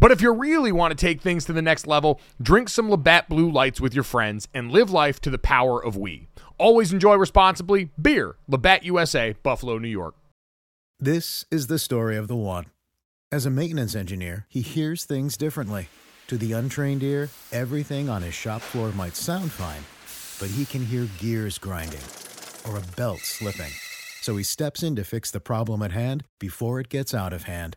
But if you really want to take things to the next level, drink some Labatt Blue Lights with your friends and live life to the power of we. Always enjoy responsibly. Beer, Labatt USA, Buffalo, New York. This is the story of the one. As a maintenance engineer, he hears things differently. To the untrained ear, everything on his shop floor might sound fine, but he can hear gears grinding or a belt slipping. So he steps in to fix the problem at hand before it gets out of hand.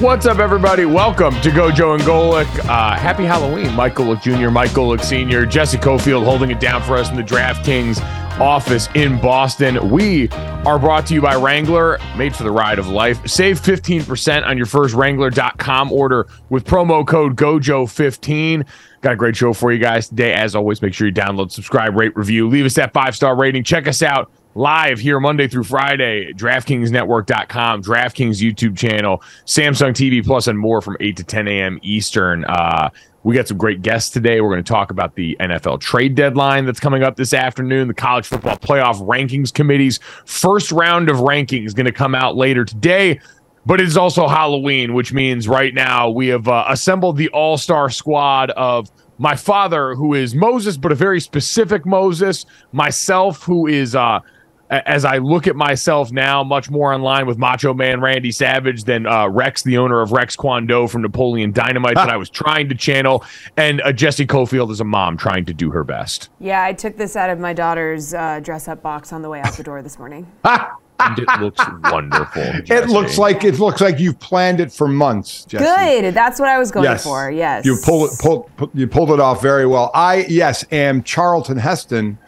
What's up, everybody? Welcome to Gojo and Golic. Uh, happy Halloween, Mike Golic Jr., Mike Golic Sr., Jessie Cofield holding it down for us in the DraftKings office in Boston. We are brought to you by Wrangler, made for the ride of life. Save 15% on your first Wrangler.com order with promo code GOJO15. Got a great show for you guys today. As always, make sure you download, subscribe, rate, review, leave us that five star rating. Check us out live here Monday through Friday, DraftKingsNetwork.com, DraftKings YouTube channel, Samsung TV Plus, and more from 8 to 10 a.m. Eastern. Uh, we got some great guests today. We're going to talk about the NFL trade deadline that's coming up this afternoon, the college football playoff rankings committee's first round of rankings is going to come out later today. But it is also Halloween, which means right now we have uh, assembled the all star squad of my father, who is Moses, but a very specific Moses, myself, who is uh, as I look at myself now, much more in line with Macho Man Randy Savage than uh, Rex, the owner of Rex Kwon Do from Napoleon Dynamite, that I was trying to channel, and uh, Jessie Cofield is a mom trying to do her best. Yeah, I took this out of my daughter's uh, dress up box on the way out the door this morning. and it looks wonderful. It looks like it looks like you've planned it for months. Jessie. Good. That's what I was going Yes. for. Yes. You pulled it, pulled, you pulled it off very well. I yes am Charlton Heston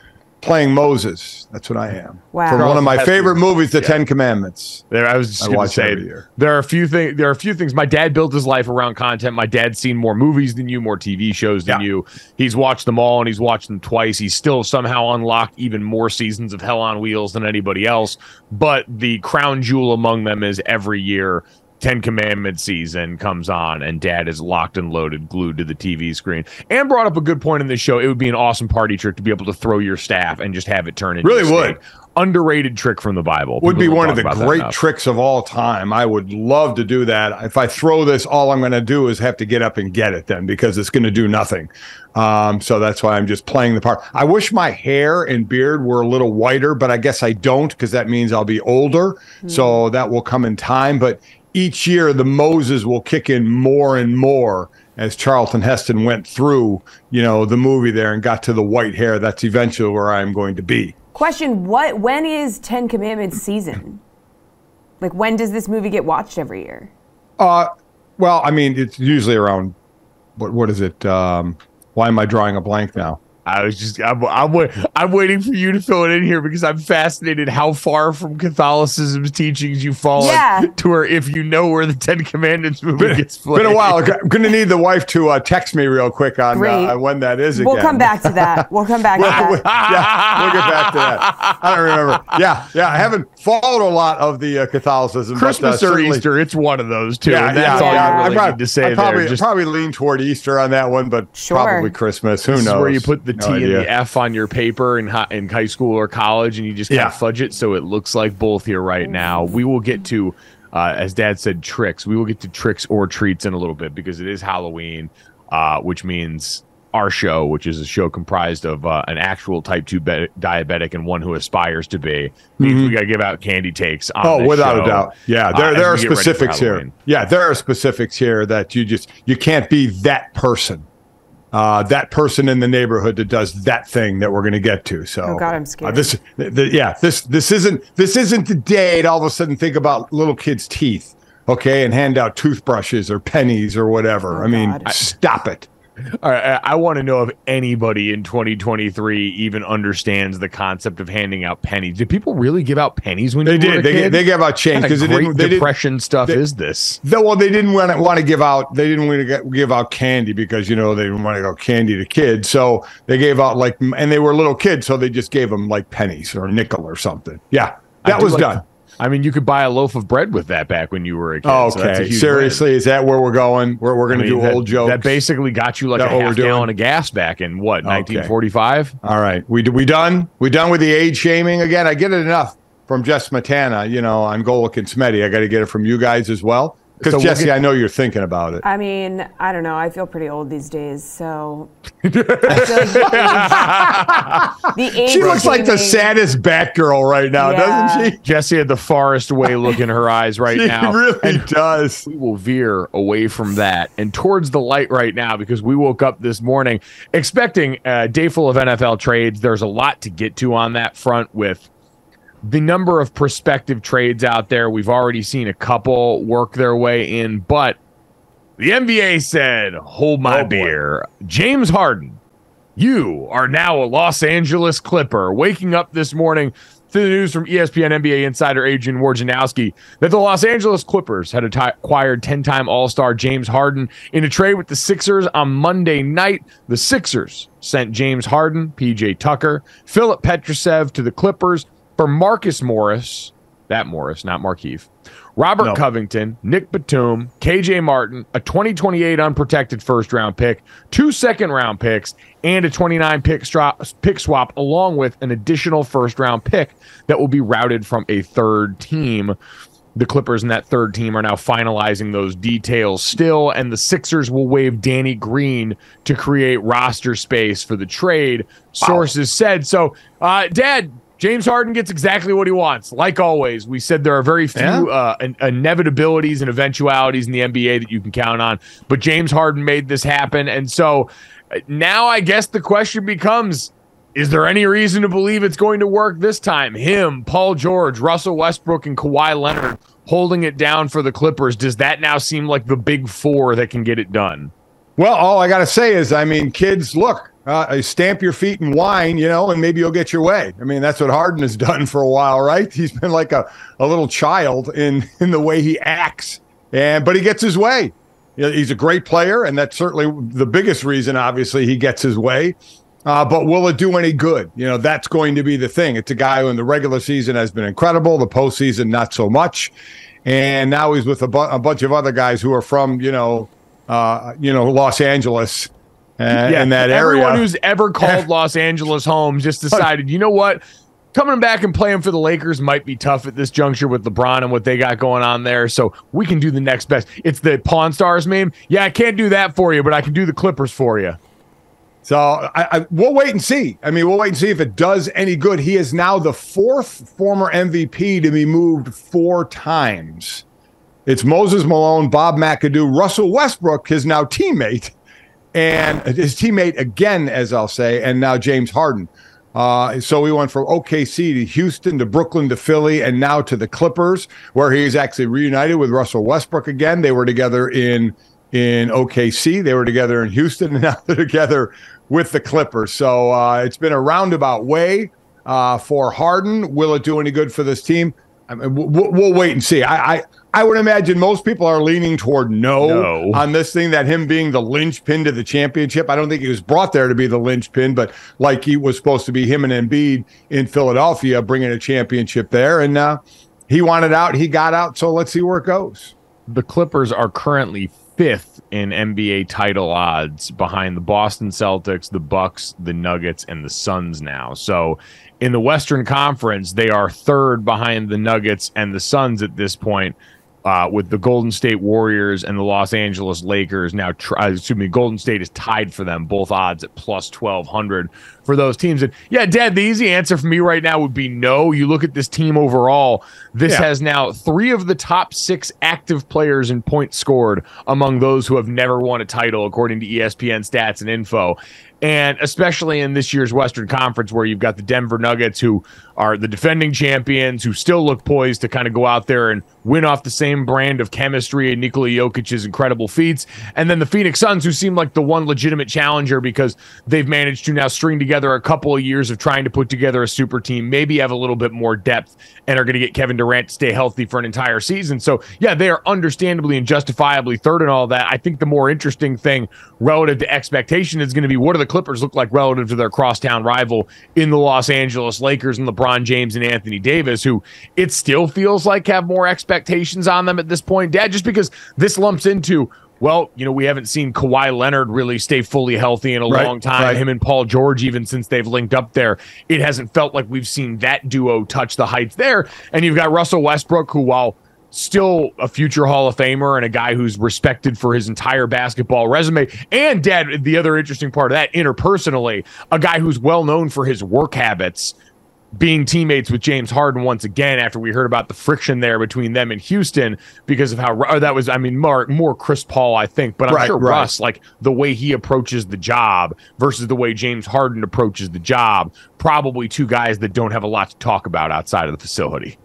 playing Moses. That's what I am. Wow. From one of my favorite movies, The Ten Commandments. There, I was just I going to watch say there are a few things. There are a few things. My dad built his life around content. My dad's seen more movies than you, more TV shows than Yeah. you. He's watched them all, and he's watched them twice. He's still somehow unlocked even more seasons of Hell on Wheels than anybody else. But the crown jewel among them is every year. Ten Commandments season comes on, and Dad is locked and loaded, glued to the TV screen. And brought up a good point in this show. It would be an awesome party trick to be able to throw your staff and just have it turn into Really a would. underrated trick from the Bible. Would People be one of the great tricks of all time. I would love to do that. If I throw this, all I'm going to do is have to get up and get it then because it's going to do nothing. Um, so that's why I'm just playing the part. I wish my hair and beard were a little whiter, but I guess I don't because that means I'll be older. So that will come in time. But each year, the Moses will kick in more and more as Charlton Heston went through, you know, the movie there and got to the white hair. That's eventually where I'm going to be. Question: What? When is Ten Commandments season? Like when does this movie get watched every year? Uh, well, I mean, it's usually around what what is it? Um, why am I drawing a blank now? I was just I'm I'm, wait, I'm waiting for you to fill it in here because I'm fascinated how far from Catholicism's teachings you've fallen Yeah. to where if you know where the Ten Commandments movie gets played. Been a while. I'm going to need the wife to uh, text me real quick on, uh, when that is again. We'll come back to that. We'll come back to yeah, that. we'll get back to that. I don't remember. Yeah, yeah. I haven't followed a lot of the uh, Catholicism. Christmas but, uh, or Easter, it's one of those two. Yeah, and that's yeah, all yeah. you really I probably, need to say I probably, there. Just probably lean toward Easter on that one, but Sure. probably Christmas. Who this knows? is where you put the No T and the F on your paper in high, in high school or college, and you just kind Yeah. of fudge it so it looks like both here right now. We will get to, uh, as Dad said, tricks. We will get to tricks or treats in a little bit because it is Halloween, uh, which means our show, which is a show comprised of uh, an actual type two be- diabetic and one who aspires to be, means we got to give out candy takes. On Oh, without show, a doubt. Yeah, uh, there, as there are we get ready for specifics here. Yeah, there are specifics here that you just you can't be that person, uh, that person in the neighborhood that does that thing that we're going to get to. So, Oh, God, I'm uh, scared. this, th- th- yeah, this this isn't this isn't the day to all of a sudden think about little kids' teeth, okay, and hand out toothbrushes or pennies or whatever. Oh, I mean, God. stop it. All right, I, I want to know if anybody in 2023 even understands the concept of handing out pennies. Did people really give out pennies when They did. They, they gave out change because kind they of didn't. They Depression stuff they- is this? No, well, they didn't want to, want to give out. They didn't want to give out candy because you know they didn't want to go candy to kids. So they gave out like, and they were little kids, so they just gave them like pennies or a nickel or something. Yeah, that was like- done. I mean, you could buy a loaf of bread with that back when you were a kid. Oh, so that's a okay, huge seriously, is that where we're going? We're we're going to do that, old jokes. That basically got you like That a half gallon of gas back in what 1945. All right, we we done. We done with the age shaming again. I get it enough from Jess Matana, you know, on Golic and Smetty. I got to get it from you guys as well because So we'll Jessie, get- I know you're thinking about it. I mean, I don't know. I feel pretty old these days, so like the age, the age She looks like the saddest Batgirl right now, doesn't she? Jessie had the Forest Way look in her eyes right now. She now. really And does. we will veer away from that and towards the light right now because we woke up this morning expecting a day full of NFL trades. There's a lot to get to on that front with the number of prospective trades out there. We've already seen a couple work their way in, but the NBA said, Hold my Oh, beer. James Harden, you are now a Los Angeles Clipper. Waking up this morning to the news from ESPN NBA insider Adrian Wojnarowski that the Los Angeles Clippers had acquired 10-time All-Star James Harden in a trade with the Sixers on Monday night. The Sixers sent James Harden, PJ Tucker, Filip Petrusev to the Clippers for Marcus Morris, that Morris, not Markieff. Robert No. Covington, Nick Batum, KJ Martin, a 2028 unprotected first round pick, two second round picks, and a 29 pick, pick swap, along with an additional first round pick that will be routed from a third team. The Clippers and that third team are now finalizing those details still, and the Sixers will waive Danny Green to create roster space for the trade. Sources said so. Uh, Dad, James Harden gets exactly what he wants. Like always, we said there are very few Yeah. uh, in- inevitabilities and eventualities in the NBA that you can count on, but James Harden made this happen, and so uh, now I guess the question becomes. Is there any reason to believe it's going to work this time? Him, Paul George, Russell Westbrook, and Kawhi Leonard holding it down for the Clippers. Does that now seem like the big four that can get it done? Well, all I got to say is, I mean, kids, look, uh, stamp your feet and whine, you know, and maybe you'll get your way. I mean, that's what Harden has done for a while, right? He's been like a, a little child in in the way he acts, and but he gets his way. He's a great player, and that's certainly the biggest reason. Obviously, he gets his way. Uh, but will it do any good? You know, that's going to be the thing. It's a guy who in the regular season has been incredible, the postseason not so much, and now he's with a, bu- a bunch of other guys who are from you know, uh, you know, Los Angeles uh, in that area. Everyone who's ever called Los Angeles home just decided, you know what? Coming back and playing for the Lakers might be tough at this juncture with LeBron and what they got going on there. So we can do the next best. It's the Pawn Stars meme. Yeah, I can't do that for you, but I can do the Clippers for you. So I, I, we'll wait and see. I mean, we'll wait and see if it does any good. He is now the fourth former MVP to be moved four times. It's Moses Malone, Bob McAdoo, Russell Westbrook, his now teammate, and his teammate again, as I'll say, and now James Harden. Uh, so we went from OKC to Houston to Brooklyn to Philly and now to the Clippers, where he's actually reunited with Russell Westbrook again. They were together in in OKC. They were together in Houston, and now they're together with the Clippers. So uh, it's been a roundabout way uh, for Harden. Will it do any good for this team? I mean, we'll, we'll wait and see. I, I, I would imagine most people are leaning toward no, No. on this thing. That him being the linchpin to the championship. I don't think he was brought there to be the linchpin, but like he was supposed to be him and Embiid in Philadelphia, bringing a championship there, and uh, he wanted out. He got out. So let's see where it goes. the Clippers are currently fifth in NBA title odds behind the Boston Celtics, the Bucks, the Nuggets, and the Suns now. So in the Western Conference, they are third behind the Nuggets and the Suns at this point. Uh, with the Golden State Warriors and the Los Angeles Lakers now, tr- uh, excuse me, Golden State is tied for them, both odds at plus 1200 for those teams. And yeah, Dad, the easy answer for me right now would be no. You look at this team overall, this Yeah. has now three of the top six active players in points scored among those who have never won a title, according to ESPN stats and info. And especially in this year's Western Conference, where you've got the Denver Nuggets, who are the defending champions, who still look poised to kind of go out there and win off the same brand of chemistry and Nikola Jokic's incredible feats. And then the Phoenix Suns, who seem like the one legitimate challenger because they've managed to now string together a couple of years of trying to put together a super team, maybe have a little bit more depth, and are going to get Kevin Durant to stay healthy for an entire season. So, yeah, they are understandably and justifiably third in all that. I think the more interesting thing relative to expectation is going to be what do the Clippers look like relative to their crosstown rival in the Los Angeles Lakers and LeBron James and Anthony Davis, who it still feels like have more expectations on them at this point, Dad, just because this lumps into. Well, you know, we haven't seen Kawhi Leonard really stay fully healthy in a Right, long time. right. Him and Paul George, even since they've linked up there, it hasn't felt like we've seen that duo touch the heights there. And you've got Russell Westbrook, who, while still a future Hall of Famer and a guy who's respected for his entire basketball resume, and Dad, the other interesting part of that, interpersonally, a guy who's well known for his work habits being teammates with James Harden once again after we heard about the friction there between them and Houston because of how or oh, that was I mean more more Chris Paul I think but I'm Right, sure right. Russ like the way he approaches the job versus the way James Harden approaches the job probably two guys that don't have a lot to talk about outside of the facility.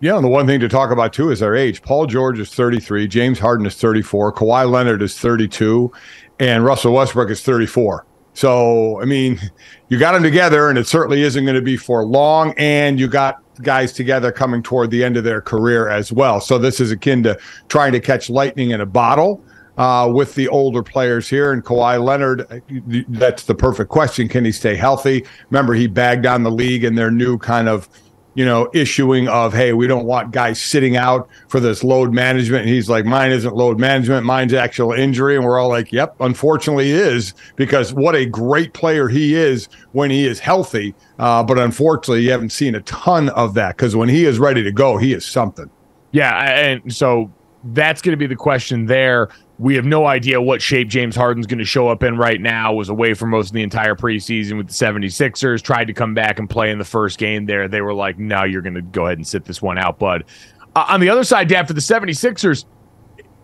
Yeah, and the one thing to talk about too is their age. Paul George is 33, James Harden is 34, Kawhi Leonard is 32, and Russell Westbrook is 34. So, I mean, you got them together, and it certainly isn't going to be for long. And you got guys together coming toward the end of their career as well. So, this is akin to trying to catch lightning in a bottle. Uh, with the older players here and Kawhi Leonard, uh, that's the perfect question. Can he stay healthy? Remember, he bagged on the league and their new kind of you know, issuing of, hey, we don't want guys sitting out for this load management. And he's like, mine isn't load management, mine's actual injury. And we're all like, yep, unfortunately is because what a great player he is when he is healthy. Uh, but unfortunately, you haven't seen a ton of that because when he is ready to go, he is something. Yeah, and so that's going to be the question there. We have no idea what shape James Harden's going to show up in right now. Was away for most of the entire preseason with the 76ers, tried to come back and play in the first game there. They were like, no, you're going to go ahead and sit this one out, bud. Uh, on the other side, Dad, for the 76ers,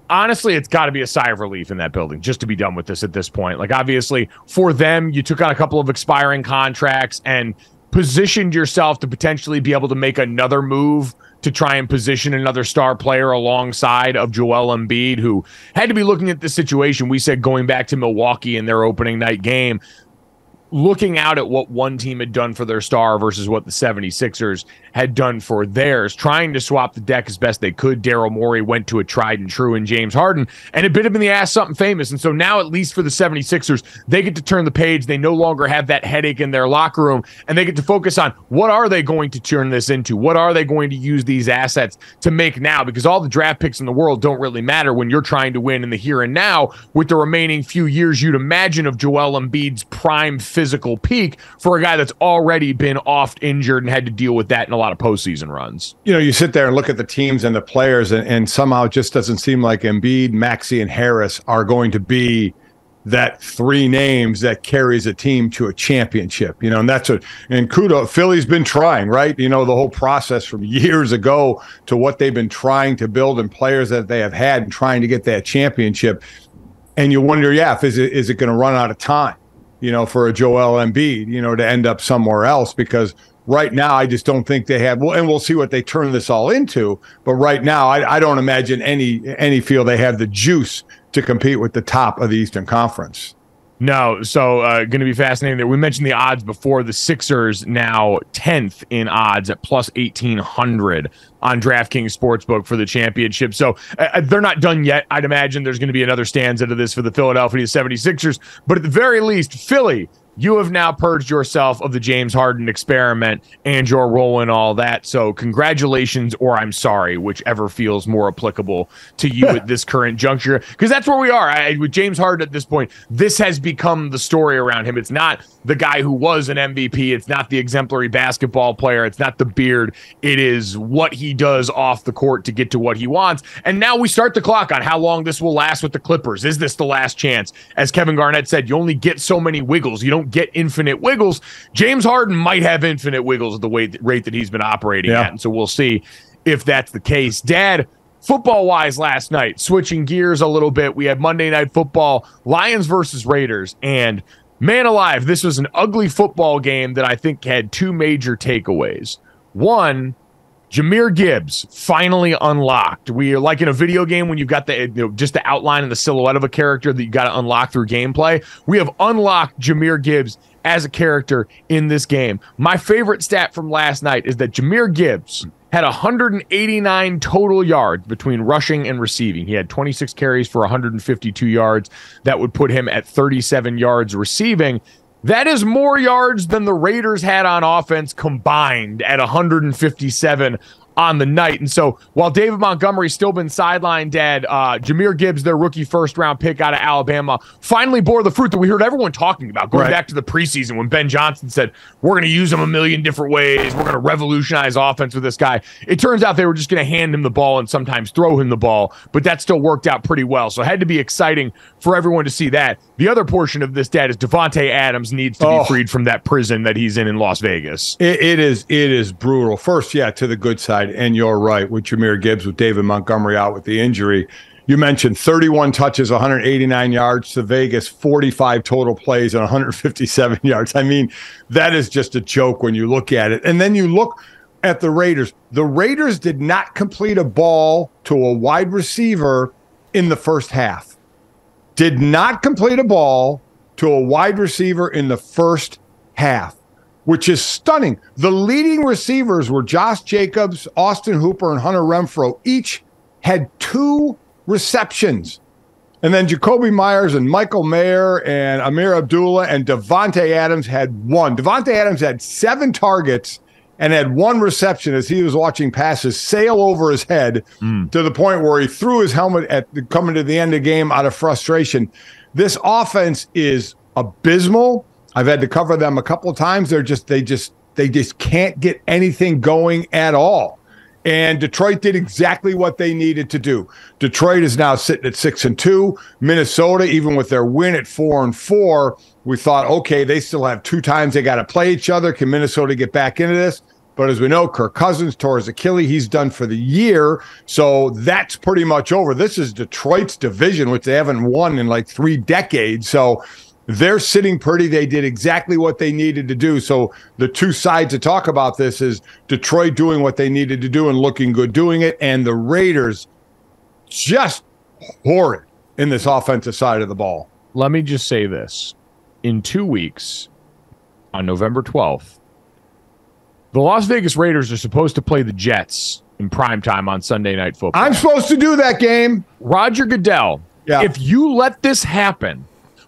honestly, it's got to be a sigh of relief in that building just to be done with this at this point. Like, obviously, for them, you took on a couple of expiring contracts and positioned yourself to potentially be able to make another move to try and position another star player alongside of Joel Embiid, who had to be looking at the situation. We said going back to Milwaukee in their opening night game, looking out at what one team had done for their star versus what the 76ers had done for theirs, trying to swap the deck as best they could. Daryl Morey went to a tried and true in James Harden, and it bit him in the ass something famous. And so now, at least for the 76ers, they get to turn the page. They no longer have that headache in their locker room, and they get to focus on what are they going to turn this into? What are they going to use these assets to make now? Because all the draft picks in the world don't really matter when you're trying to win in the here and now with the remaining few years you'd imagine of Joel Embiid's prime physical peak for a guy that's already been oft injured and had to deal with that in a lot of postseason runs. You know, you sit there and look at the teams and the players, and, and somehow it just doesn't seem like Embiid, Maxey, and Harris are going to be that three names that carries a team to a championship. You know, and that's what and kudo Philly's been trying, right? You know, the whole process from years ago to what they've been trying to build and players that they have had and trying to get that championship. And you wonder, yeah, is it is it going to run out of time, you know, for a Joel Embiid, you know, to end up somewhere else because right now I just don't think they have. Well, and we'll see what they turn this all into. But right now, I, I don't imagine any any feel they have the juice to compete with the top of the Eastern Conference. No, so uh, going to be fascinating there. We mentioned the odds before. The Sixers now 10th in odds at plus 1800 on DraftKings Sportsbook for the championship. So uh, uh, they're not done yet. I'd imagine there's going to be another stanza to this for the Philadelphia 76ers. But at the very least, Philly you have now purged yourself of the James Harden experiment and your role in all that. So, congratulations, or I'm sorry, whichever feels more applicable to you at this current juncture, because that's where we are. I, with James Harden at this point, this has become the story around him. It's not the guy who was an MVP, it's not the exemplary basketball player, it's not the beard. It is what he does off the court to get to what he wants. And now we start the clock on how long this will last with the Clippers. Is this the last chance? As Kevin Garnett said, you only get so many wiggles. You don't get infinite wiggles. James Harden might have infinite wiggles at the weight, rate that he's been operating yeah. at. And so we'll see if that's the case. Dad, football wise, last night, switching gears a little bit, we had Monday Night Football, Lions versus Raiders. And man alive, this was an ugly football game that I think had two major takeaways. One, Jahmyr Gibbs finally unlocked. We are like in a video game when you've got the you know, just the outline and the silhouette of a character that you got to unlock through gameplay. We have unlocked Jahmyr Gibbs as a character in this game. My favorite stat from last night is that Jahmyr Gibbs had 189 total yards between rushing and receiving. He had 26 carries for 152 yards. That would put him at 37 yards receiving. That is more yards than the Raiders had on offense combined at 157 on the night. And so while David Montgomery's still been sidelined, Dad, uh, Jahmyr Gibbs, their rookie first round pick out of Alabama, finally bore the fruit that we heard everyone talking about going right. back to the preseason when Ben Johnson said, We're going to use him a million different ways. We're going to revolutionize offense with this guy. It turns out they were just going to hand him the ball and sometimes throw him the ball, but that still worked out pretty well. So it had to be exciting for everyone to see that. The other portion of this, Dad, is Davante Adams needs to oh. be freed from that prison that he's in in Las Vegas. It, it is it is brutal. First, yeah, to the good side, and you're right with Jahmyr Gibbs with David Montgomery out with the injury. You mentioned 31 touches, 189 yards to Vegas, 45 total plays, and 157 yards. I mean, that is just a joke when you look at it. And then you look at the Raiders. The Raiders did not complete a ball to a wide receiver in the first half did not complete a ball to a wide receiver in the first half, which is stunning. The leading receivers were Josh Jacobs, Austin Hooper, and Hunter Renfrow. Each had two receptions. And then Jakobi Meyers and Michael Mayer and Ameer Abdullah and Davante Adams had one. Davante Adams had seven targets and had one reception as he was watching passes sail over his head mm. to the point where he threw his helmet at the, coming to the end of the game out of frustration. This offense is abysmal. I've had to cover them a couple of times. They're just they just they just can't get anything going at all. And Detroit did exactly what they needed to do. Detroit is now sitting at six and two. Minnesota, even with their win at four and four, we thought, okay, they still have two times they got to play each other. Can Minnesota get back into this? But as we know, Kirk Cousins tore his Achilles. He's done for the year. So that's pretty much over. This is Detroit's division, which they haven't won in like three decades. So they're sitting pretty. They did exactly what they needed to do. So the two sides to talk about this is Detroit doing what they needed to do and looking good doing it, and the Raiders just horrid in this offensive side of the ball. Let me just say this. In two weeks, on November 12th, the Las Vegas Raiders are supposed to play the Jets in prime time on Sunday Night Football. I'm supposed to do that game. Roger Goodell, yeah. if you let this happen,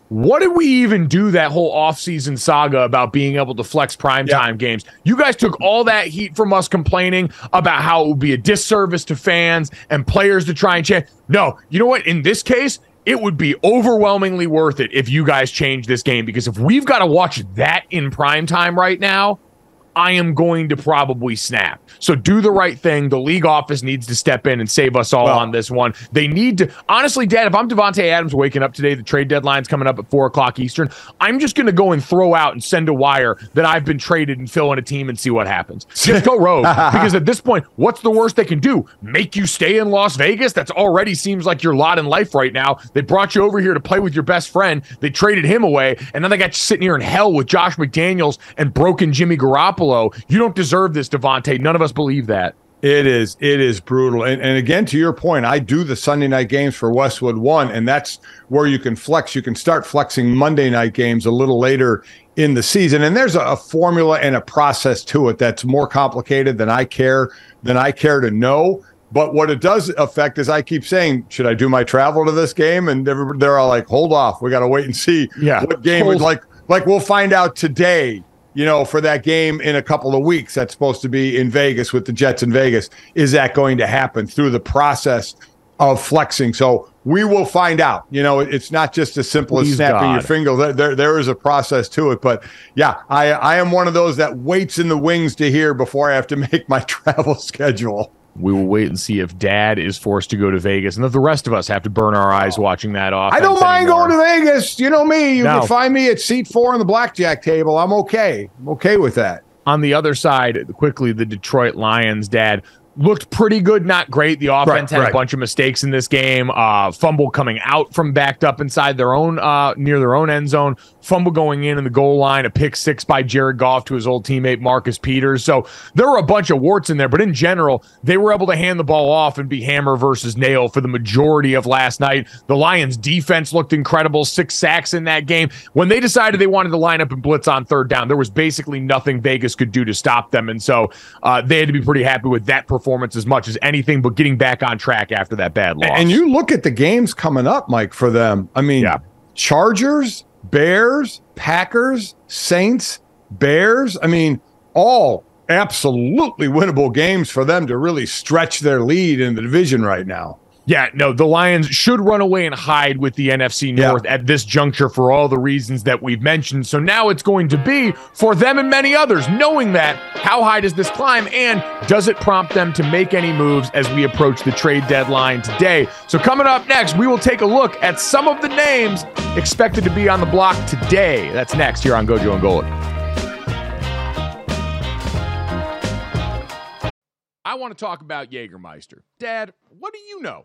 what did we even do that whole offseason saga about being able to flex primetime yeah. games? You guys took all that heat from us complaining about how it would be a disservice to fans and players to try and change. No, you know what? In this case, it would be overwhelmingly worth it if you guys change this game because if we've got to watch that in prime time right now, I am going to probably snap. So do the right thing. The league office needs to step in and save us all well, on this one. They need to honestly, Dad. If I'm Davante Adams waking up today, the trade deadline's coming up at four o'clock Eastern. I'm just going to go and throw out and send a wire that I've been traded and fill in a team and see what happens. Just go rogue because at this point, what's the worst they can do? Make you stay in Las Vegas? That's already seems like your lot in life right now. They brought you over here to play with your best friend. They traded him away, and then they got you sitting here in hell with Josh McDaniels and broken Jimmy Garoppolo. You don't deserve this, Davante. None of us believe that. It is. It is brutal. And, and again, to your point, I do the Sunday night games for Westwood One, and that's where you can flex. You can start flexing Monday night games a little later in the season. And there's a, a formula and a process to it that's more complicated than I care than I care to know. But what it does affect is I keep saying, should I do my travel to this game? And they're, they're all like, hold off. We got to wait and see Yeah. what game Hold- like. Like we'll find out today, you know, for that game in a couple of weeks. That's supposed to be in Vegas with the Jets in Vegas. Is that going to happen through the process of flexing? So we will find out. You know, it's not just as simple as Please snapping your finger. There, there, there is a process to it. But yeah, I, I am one of those that waits in the wings to hear before I have to make my travel schedule. We will wait and see if Dad is forced to go to Vegas, and that the rest of us have to burn our eyes watching that off. I don't mind going to Vegas. You know me. You No. can find me at seat four on the blackjack table. I'm okay. I'm okay with that. on the other side, quickly, the Detroit Lions, dad, looked pretty good, not great. The offense Right, had a bunch of mistakes in this game. Uh, fumble coming out from backed up inside their own, uh, near their own end zone. Fumble going in in the goal line. A pick six by Jared Goff to his old teammate Marcus Peters. So there were a bunch of warts in there, but in general, they were able to hand the ball off and be hammer versus nail for the majority of last night. The Lions defense looked incredible. Six sacks in that game. When they decided they wanted to line up and blitz on third down, there was basically nothing Vegas could do to stop them. And so uh, they had to be pretty happy with that performance as much as anything, but getting back on track after that bad loss. And you look at the games coming up, Mike, for them. I mean, Yeah. Chargers, Bears, Packers, Saints, Bears. I mean, all absolutely winnable games for them to really stretch their lead in the division right now. Yeah, no, the Lions should run away and hide with the NFC Yeah. North at this juncture for all the reasons that we've mentioned. So now it's going to be for them and many others, knowing that how high does this climb and does it prompt them to make any moves as we approach the trade deadline today? So coming up next, we will take a look at some of the names expected to be on the block today. That's next here on Gojo and Golic. I want to talk about Jägermeister. Dad, what do you know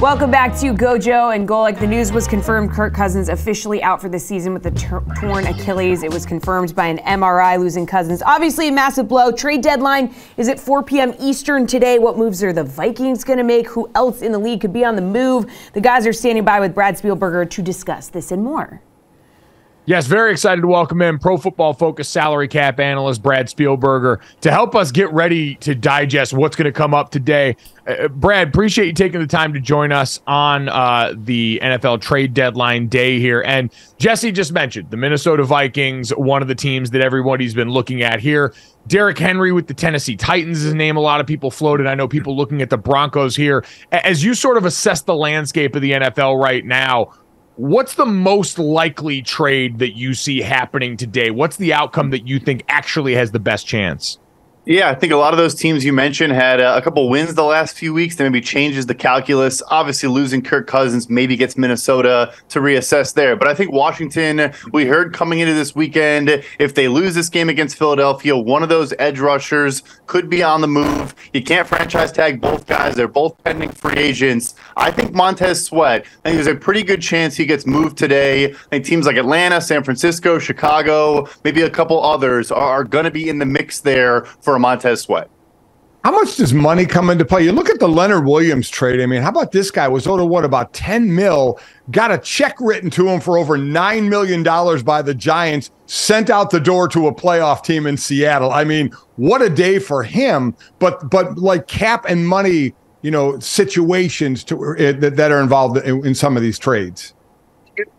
Welcome back to Gojo and Golic. The news was confirmed Kirk Cousins officially out for the season with a tur- torn Achilles. It was confirmed by an MRI losing Cousins. Obviously, a massive blow. Trade deadline is at 4 p.m. Eastern today. What moves are the Vikings going to make? Who else in the league could be on the move? The guys are standing by with Brad Spielberger to discuss this and more. Yes, very excited to welcome in Pro Football Focus salary cap analyst Brad Spielberger to help us get ready to digest what's going to come up today. Uh, Brad, appreciate you taking the time to join us on uh, the NFL trade deadline day here. And Jessie just mentioned the Minnesota Vikings, one of the teams that everybody's been looking at here. Derrick Henry with the Tennessee Titans is a name a lot of people floated. I know people looking at the Broncos here. As you sort of assess the landscape of the NFL right now, What's the most likely trade that you see happening today? What's the outcome that you think actually has the best chance? Yeah, I think a lot of those teams you mentioned had uh, a couple wins the last few weeks. That maybe changes the calculus. Obviously, losing Kirk Cousins maybe gets Minnesota to reassess there. But I think Washington, we heard coming into this weekend, if they lose this game against Philadelphia, one of those edge rushers could be on the move. You can't franchise tag both guys. They're both pending free agents. I think Montez Sweat, I think there's a pretty good chance he gets moved today. I think teams like Atlanta, San Francisco, Chicago, maybe a couple others are, are going to be in the mix there for Montez Sweat. How much does money come into play? You look at the Leonard Williams trade. I mean, how about this guy was owed what about 10 mil, got a check written to him for over $9 million by the Giants, sent out the door to a playoff team in Seattle. I mean, what a day for him. But but like cap and money, you know, situations to, uh, that are involved in, in some of these trades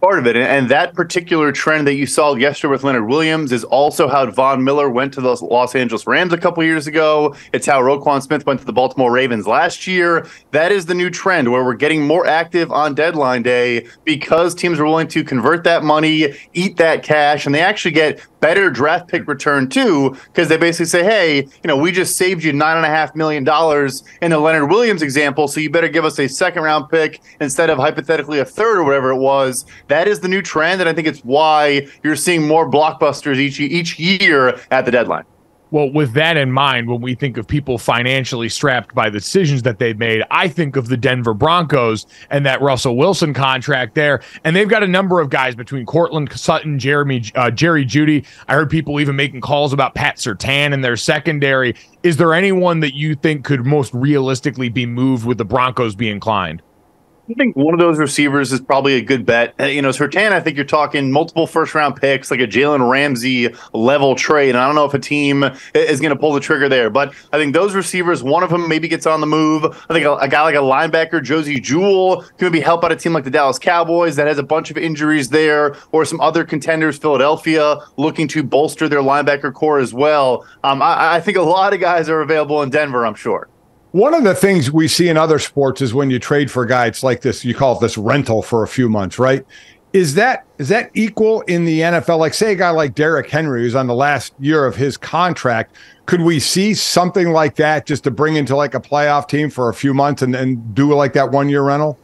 part of it. And that particular trend that you saw yesterday with Leonard Williams is also how Von Miller went to the Los Angeles Rams a couple years ago. It's how Roquan Smith went to the Baltimore Ravens last year. That is the new trend where we're getting more active on deadline day because teams are willing to convert that money, eat that cash, and they actually get better draft pick return too, because they basically say, hey, you know, we just saved you nine and a half million dollars in the Leonard Williams example, so you better give us a second round pick instead of hypothetically a third or whatever it was. That is the new trend, and I think it's why you're seeing more blockbusters each each year at the deadline. Well, with that in mind, when we think of people financially strapped by the decisions that they've made, I think of the Denver Broncos and that Russell Wilson contract there. And they've got a number of guys between Courtland Sutton, Jeremy, uh, Jerry Jeudy. I heard people even making calls about Pat Surtain in their secondary. Is there anyone that you think could most realistically be moved with the Broncos be inclined? I think one of those receivers is probably a good bet. Uh, you know, Surtain, I think you're talking multiple first round picks, like a Jalen Ramsey level trade. And I don't know if a team is going to pull the trigger there, but I think those receivers, one of them maybe gets on the move. I think a, a guy like a linebacker, Josey Jewell, can maybe help out a team like the Dallas Cowboys that has a bunch of injuries there, or some other contenders, Philadelphia, looking to bolster their linebacker core as well. Um, I, I think a lot of guys are available in Denver, I'm sure. One of the things we see in other sports is when you trade for guys like this, you call it this rental for a few months, right? Is that is that equal in the NFL? Like, say a guy like Derrick Henry, who's on the last year of his contract, could we see something like that just to bring into like a playoff team for a few months and, and do like that one year rental?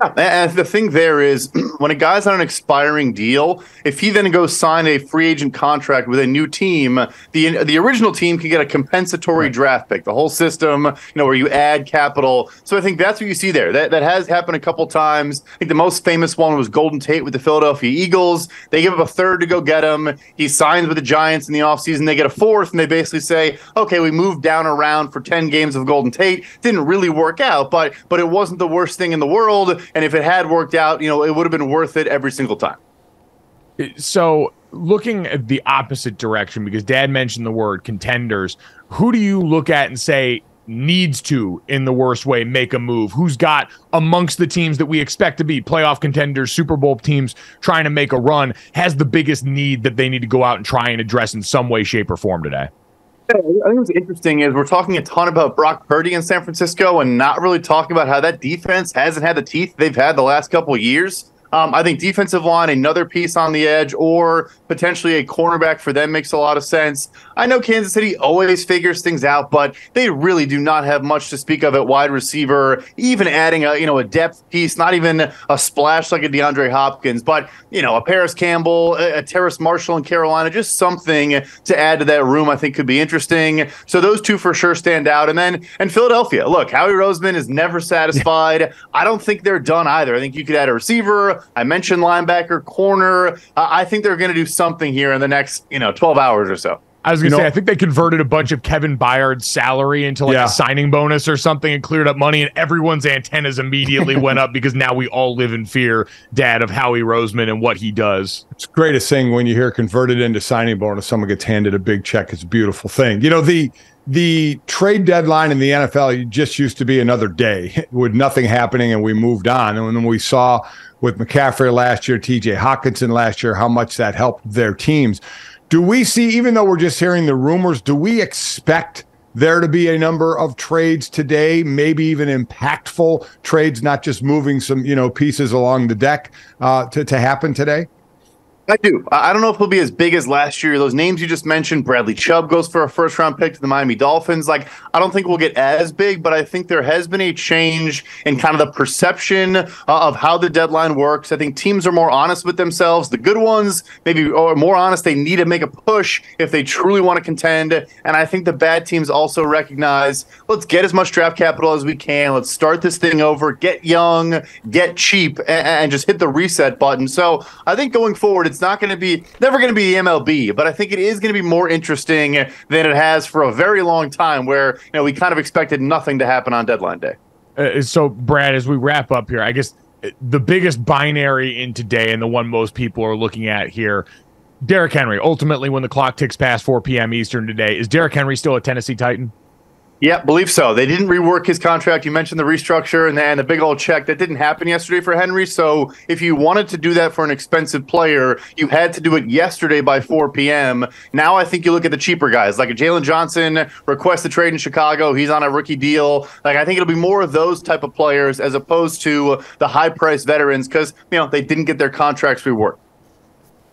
Yeah, and the thing there is when a guy's on an expiring deal, if he then goes sign a free agent contract with a new team, the the original team can get a compensatory right. draft pick. The whole system, you know, where you add capital. So I think that's what you see there. That that has happened a couple times. I think the most famous one was Golden Tate with the Philadelphia Eagles. They give up a third to go get him. He signs with the Giants in the offseason. They get a fourth, and they basically say, okay, we moved down around for 10 games of Golden Tate. Didn't really work out, but but it wasn't the worst thing in the world and if it had worked out, you know, it would have been worth it every single time. So, looking at the opposite direction, because Dad mentioned the word contenders, who do you look at and say needs to, in the worst way, make a move? Who's got amongst the teams that we expect to be playoff contenders, Super Bowl teams trying to make a run, has the biggest need that they need to go out and try and address in some way, shape, or form today? I think what's interesting is we're talking a ton about Brock Purdy in San Francisco and not really talking about how that defense hasn't had the teeth they've had the last couple of years. Um, I think defensive line, another piece on the edge, or potentially a cornerback for them makes a lot of sense. I know Kansas City always figures things out, but they really do not have much to speak of at wide receiver. Even adding a you know a depth piece, not even a splash like a DeAndre Hopkins, but you know a Parris Campbell, a, a Terrace Marshall in Carolina, just something to add to that room. I think could be interesting. So those two for sure stand out. And then and Philadelphia, look, Howie Roseman is never satisfied. I don't think they're done either. I think you could add a receiver I mentioned linebacker, corner. Uh, I think they're going to do something here in the next, you know, 12 hours or so. I was going to say, I think they converted a bunch of Kevin Byard's salary into like yeah. a signing bonus or something and cleared up money, and everyone's antennas immediately went up because now we all live in fear, Dad, of Howie Roseman and what he does. It's the greatest thing when you hear converted into signing bonus, someone gets handed a big check. It's a beautiful thing. You know, the the trade deadline in the NFL just used to be another day with nothing happening, and we moved on. And when we saw with McCaffrey last year, TJ Hockenson last year, how much that helped their teams. Do we see, even though we're just hearing the rumors, do we expect there to be a number of trades today, maybe even impactful trades, not just moving some, you know, pieces along the deck uh, to, to happen today? I do. I don't know if he'll be as big as last year. Those names you just mentioned, Bradley Chubb goes for a first round pick to the Miami Dolphins. Like, I don't think we'll get as big, but I think there has been a change in kind of the perception uh, of how the deadline works. I think teams are more honest with themselves. The good ones, maybe, are more honest. They need to make a push if they truly want to contend. And I think the bad teams also recognize let's get as much draft capital as we can. Let's start this thing over, get young, get cheap, and, and just hit the reset button. So I think going forward, it's it's not going to be never going to be the MLB, but I think it is going to be more interesting than it has for a very long time. Where you know we kind of expected nothing to happen on deadline day. Uh, so, Brad, as we wrap up here, I guess uh, the biggest binary in today and the one most people are looking at here Derrick Henry, ultimately, when the clock ticks past 4 p.m. Eastern today, is Derrick Henry still a Tennessee Titan? Yeah, believe so. They didn't rework his contract. You mentioned the restructure and then the big old check that didn't happen yesterday for Henry. So if you wanted to do that for an expensive player, you had to do it yesterday by 4 p.m. Now I think you look at the cheaper guys like Jaylon Johnson request a trade in Chicago. He's on a rookie deal. Like I think it'll be more of those type of players as opposed to the high price veterans because you know they didn't get their contracts reworked.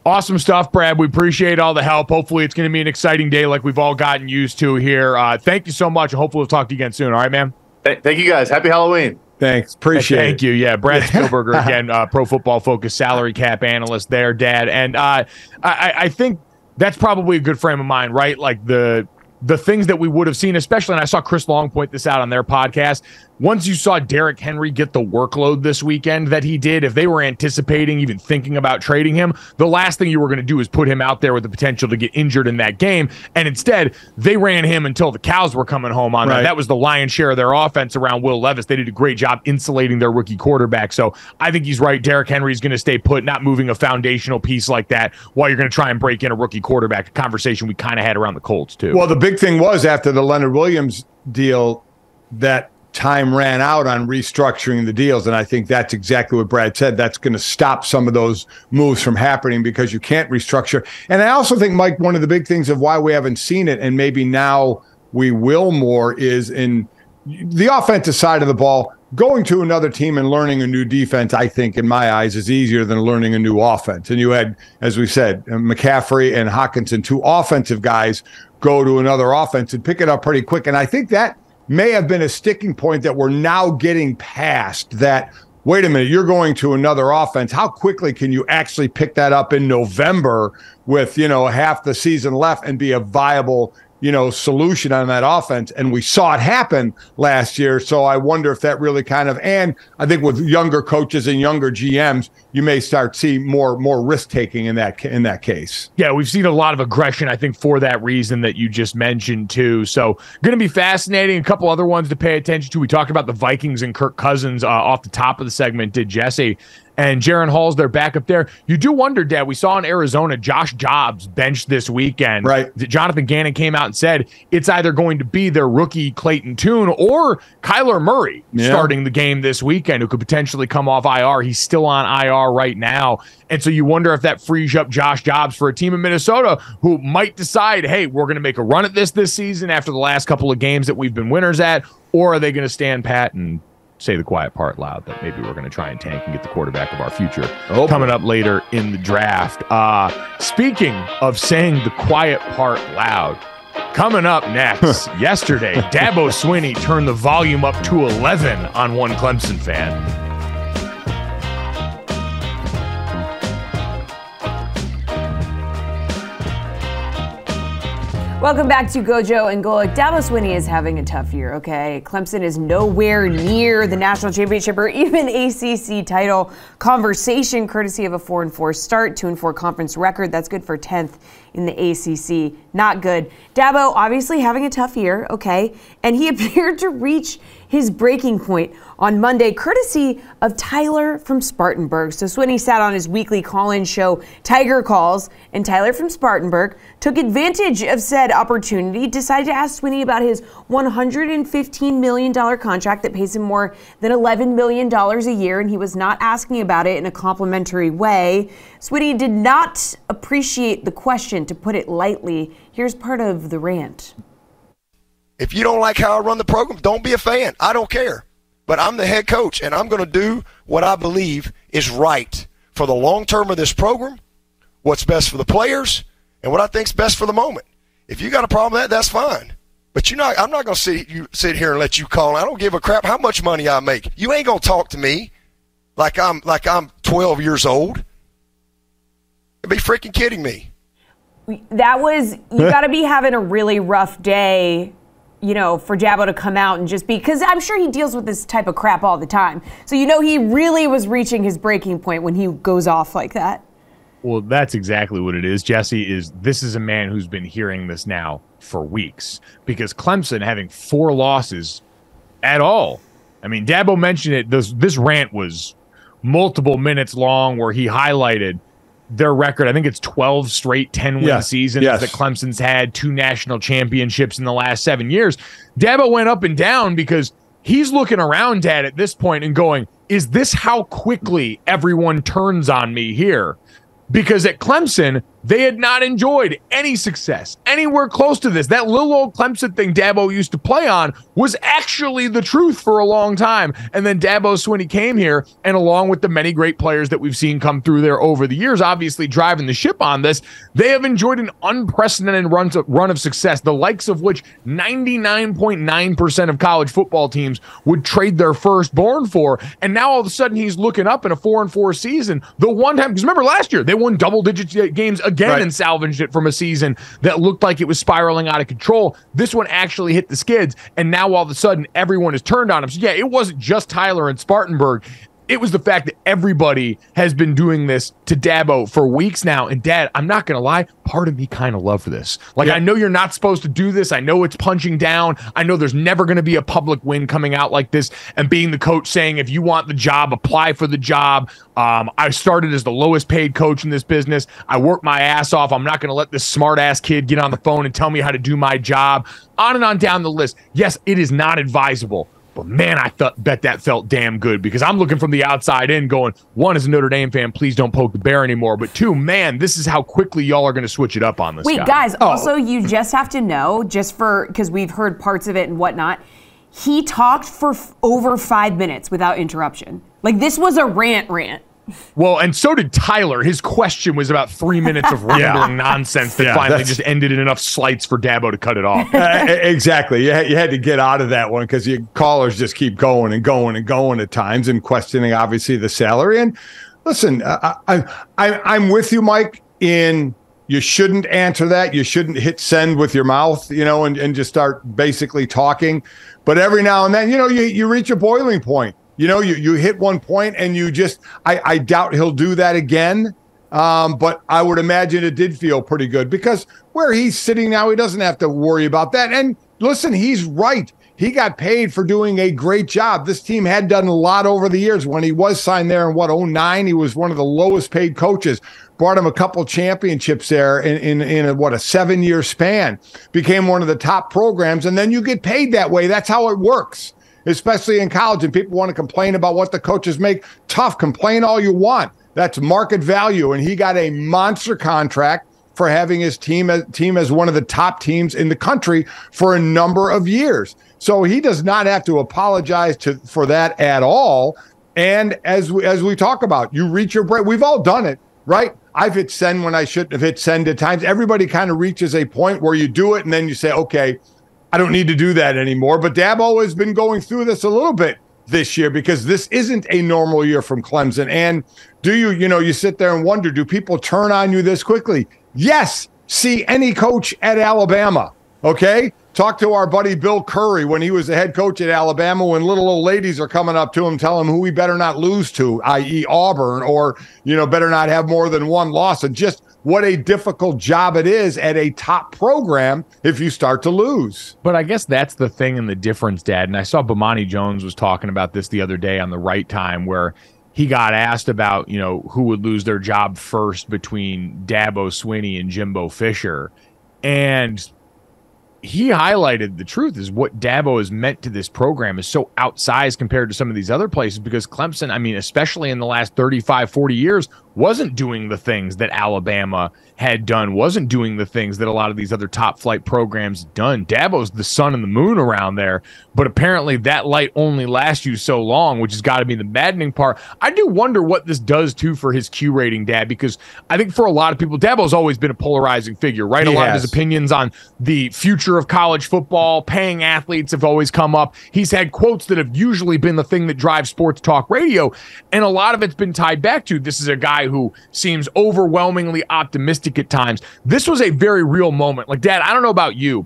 Awesome stuff, Brad. We appreciate all the help. Hopefully, it's going to be an exciting day like we've all gotten used to here. Uh, thank you so much. Hopefully, we'll talk to you again soon. All right, man. Thank you, guys. Happy Halloween. Thanks. Appreciate Thank it. you. Yeah, Brad Spielberger again, uh, Pro Football Focus salary cap analyst there, Dad. And uh, I, I think that's probably a good frame of mind, right? Like the the things that we would have seen, especially, and I saw Chris Long point this out on their podcast. Once you saw Derrick Henry get the workload this weekend that he did, if they were anticipating, even thinking about trading him, the last thing you were going to do is put him out there with the potential to get injured in that game. And instead, they ran him until the cows were coming home on right. that. That was the lion's share of their offense around Will Levis. They did a great job insulating their rookie quarterback. So I think he's right. Derrick Henry is going to stay put, not moving a foundational piece like that while you're going to try and break in a rookie quarterback. A conversation we kind of had around the Colts, too. Well, the big thing was after the Leonard Williams deal that time ran out on restructuring the deals. And I think that's exactly what Brad said. That's going to stop some of those moves from happening because you can't restructure. And I also think, Mike, one of the big things of why we haven't seen it, and maybe now we will more, is in the offensive side of the ball. Going to another team and learning a new defense, I think, in my eyes, is easier than learning a new offense. And you had, as we said, McCaffrey and Hockenson, two offensive guys, go to another offense and pick it up pretty quick. And I think that may have been a sticking point that we're now getting past that wait a minute, you're going to another offense. How quickly can you actually pick that up in November with, you know, half the season left and be a viable you know, solution on that offense. And we saw it happen last year. So I wonder if that really kind of, and I think with younger coaches and younger GMs, you may start see more more risk taking in that in that case. Yeah, we've seen a lot of aggression, I think, for that reason that you just mentioned too. So going to be fascinating. A couple other ones to pay attention to. We talked about the Vikings and Kirk Cousins uh, off the top of the segment. Did Jessie? And Jaren Hall's their backup there. You do wonder, Dad. We saw in Arizona Josh Dobbs benched this weekend. Right. Jonathan Gannon came out and said it's either going to be their rookie Clayton Tune or Kyler Murray yeah. starting the game this weekend, who could potentially come off IR. He's still on IR right now. And so you wonder if that frees up Josh Dobbs for a team in Minnesota who might decide, hey, we're going to make a run at this this season after the last couple of games that we've been winners at, or are they going to stand pat and say the quiet part loud that maybe we're going to try and tank and get the quarterback of our future oh, coming up later in the draft. Uh, speaking of saying the quiet part loud, coming up next, yesterday, Dabo Swinney turned the volume up to 11 on one Clemson fan. Welcome back to Gojo and Golic. Dabo Swinney is having a tough year, okay? Clemson is nowhere near the national championship or even ACC title conversation, courtesy of a 4 and 4 start, 2 and 4 conference record. That's good for 10th in the ACC. Not good. Dabo obviously having a tough year, okay? And he appeared to reach his breaking point on Monday, courtesy of Tyler from Spartanburg. So Swinney sat on his weekly call-in show, Tiger Calls, and Tyler from Spartanburg took advantage of said opportunity, decided to ask Swinney about his $115 million contract that pays him more than $11 million a year, and he was not asking about it in a complimentary way. Swinney did not appreciate the question, to put it lightly. Here's part of the rant. If you don't like how I run the program, don't be a fan. I don't care. But I'm the head coach, and I'm going to do what I believe is right for the long term of this program, what's best for the players, and what I think's best for the moment. If you got a problem with that, that's fine. But you not, I'm not going to sit you sit here and let you call. I don't give a crap how much money I make. You ain't going to talk to me like I'm like I'm 12 years old. You'd be freaking kidding me. That was you got to be having a really rough day you know, for Dabo to come out and just be, because I'm sure he deals with this type of crap all the time. So, you know, he really was reaching his breaking point when he goes off like that. Well, that's exactly what it is, Jessie. Is this is a man who's been hearing this now for weeks because Clemson having four losses at all. I mean, Dabo mentioned it. This this rant was multiple minutes long where he highlighted their record. I think it's 12 straight 10 win seasons yes. that Clemson's had, two national championships in the last seven years. Dabo went up and down because he's looking around, Dad, at this point and going, Is this how quickly everyone turns on me here? Because at Clemson, they had not enjoyed any success anywhere close to this. That little old Clemson thing Dabo used to play on was actually the truth for a long time. And then Dabo Swinney came here, and along with the many great players that we've seen come through there over the years, obviously driving the ship on this, they have enjoyed an unprecedented run, to, run of success, the likes of which 99.9% of college football teams would trade their firstborn for. And now all of a sudden he's looking up in a four and four season. The one time, because remember last year, they won double digit games again Right. and salvaged it from a season that looked like it was spiraling out of control. This one actually hit the skids, and now all of a sudden everyone has turned on him. So yeah, it wasn't just Tyler and Spartanburg. It was the fact that everybody has been doing this to Dabo for weeks now. And Dad, I'm not gonna lie, part of me kind of loved this. Like I know you're not supposed to do this. I know it's punching down. I know there's never gonna be a public win coming out like this. And being the coach saying, if you want the job, apply for the job. Um, I started as the lowest paid coach in this business. I work my ass off. I'm not gonna let this smart ass kid get on the phone and tell me how to do my job. On and on down the list. Yes, it is not advisable. But man, I thought bet that felt damn good because I'm looking from the outside in, going one as a Notre Dame fan, please don't poke the bear anymore. But two, man, this is how quickly y'all are going to switch it up on this. Wait, guy. guys, oh. also, you just have to know, just for because we've heard parts of it and whatnot, he talked for f- over five minutes without interruption. Like, this was a rant rant. Well, and so did Tyler. His question was about three minutes of rambling nonsense that Yeah, finally just ended in enough slights for Dabo to cut it off. Uh, exactly. You had, you had to get out of that one because your callers just keep going and going and going at times and questioning, obviously, the salary. And listen, I, I, I, I'm with you, Mike, in you shouldn't answer that. You shouldn't hit send with your mouth, you know, and, and just start basically talking. But every now and then, you know, you, you reach a boiling point. You know, you, you hit one point and you just, I, I doubt he'll do that again. Um, but I would imagine it did feel pretty good because where he's sitting now, he doesn't have to worry about that. And listen, he's right. He got paid for doing a great job. This team had done a lot over the years. When he was signed there in what 09, he was one of the lowest paid coaches. Brought him a couple championships there in in, in a, what a seven year span. Became one of the top programs, and then you get paid that way. That's how it works especially in college, and people want to complain about what the coaches make. Tough, complain all you want. That's market value, and he got a monster contract for having his team as, team as one of the top teams in the country for a number of years. So he does not have to apologize to for that at all. And as we, as we talk about, you reach your break. We've all done it, right? I've hit send when I shouldn't have hit send at times. Everybody kind of reaches a point where you do it, and then you say, okay. I don't need to do that anymore. But Dabo has been going through this a little bit this year because this isn't a normal year from Clemson. And do you, you know, you sit there and wonder, do people turn on you this quickly? Yes. See any coach at Alabama. Okay. Talk to our buddy Bill Curry when he was the head coach at Alabama when little old ladies are coming up to him telling him who he better not lose to, i.e., Auburn, or, you know, better not have more than one loss. And just what a difficult job it is at a top program if you start to lose. But I guess that's the thing and the difference, Dad. And I saw Bomani Jones was talking about this the other day on the right time where he got asked about, you know, who would lose their job first between Dabo Swinney and Jimbo Fisher. And he highlighted the truth is what Dabo has meant to this program is so outsized compared to some of these other places because Clemson, I mean, especially in the last 35, 40 years, wasn't doing the things that Alabama had done, wasn't doing the things that a lot of these other top flight programs done. Dabo's the sun and the moon around there, but apparently that light only lasts you so long, which has got to be the maddening part. I do wonder what this does too for his Q rating, Dad, because I think for a lot of people, Dabo's always been a polarizing figure, right? He a lot of his opinions on the future of college football, paying athletes have always come up. He's had quotes that have usually been the thing that drives sports talk radio, and a lot of it's been tied back to this is a guy who seems overwhelmingly optimistic at times. This was a very real moment. Like, Dad, I don't know about you.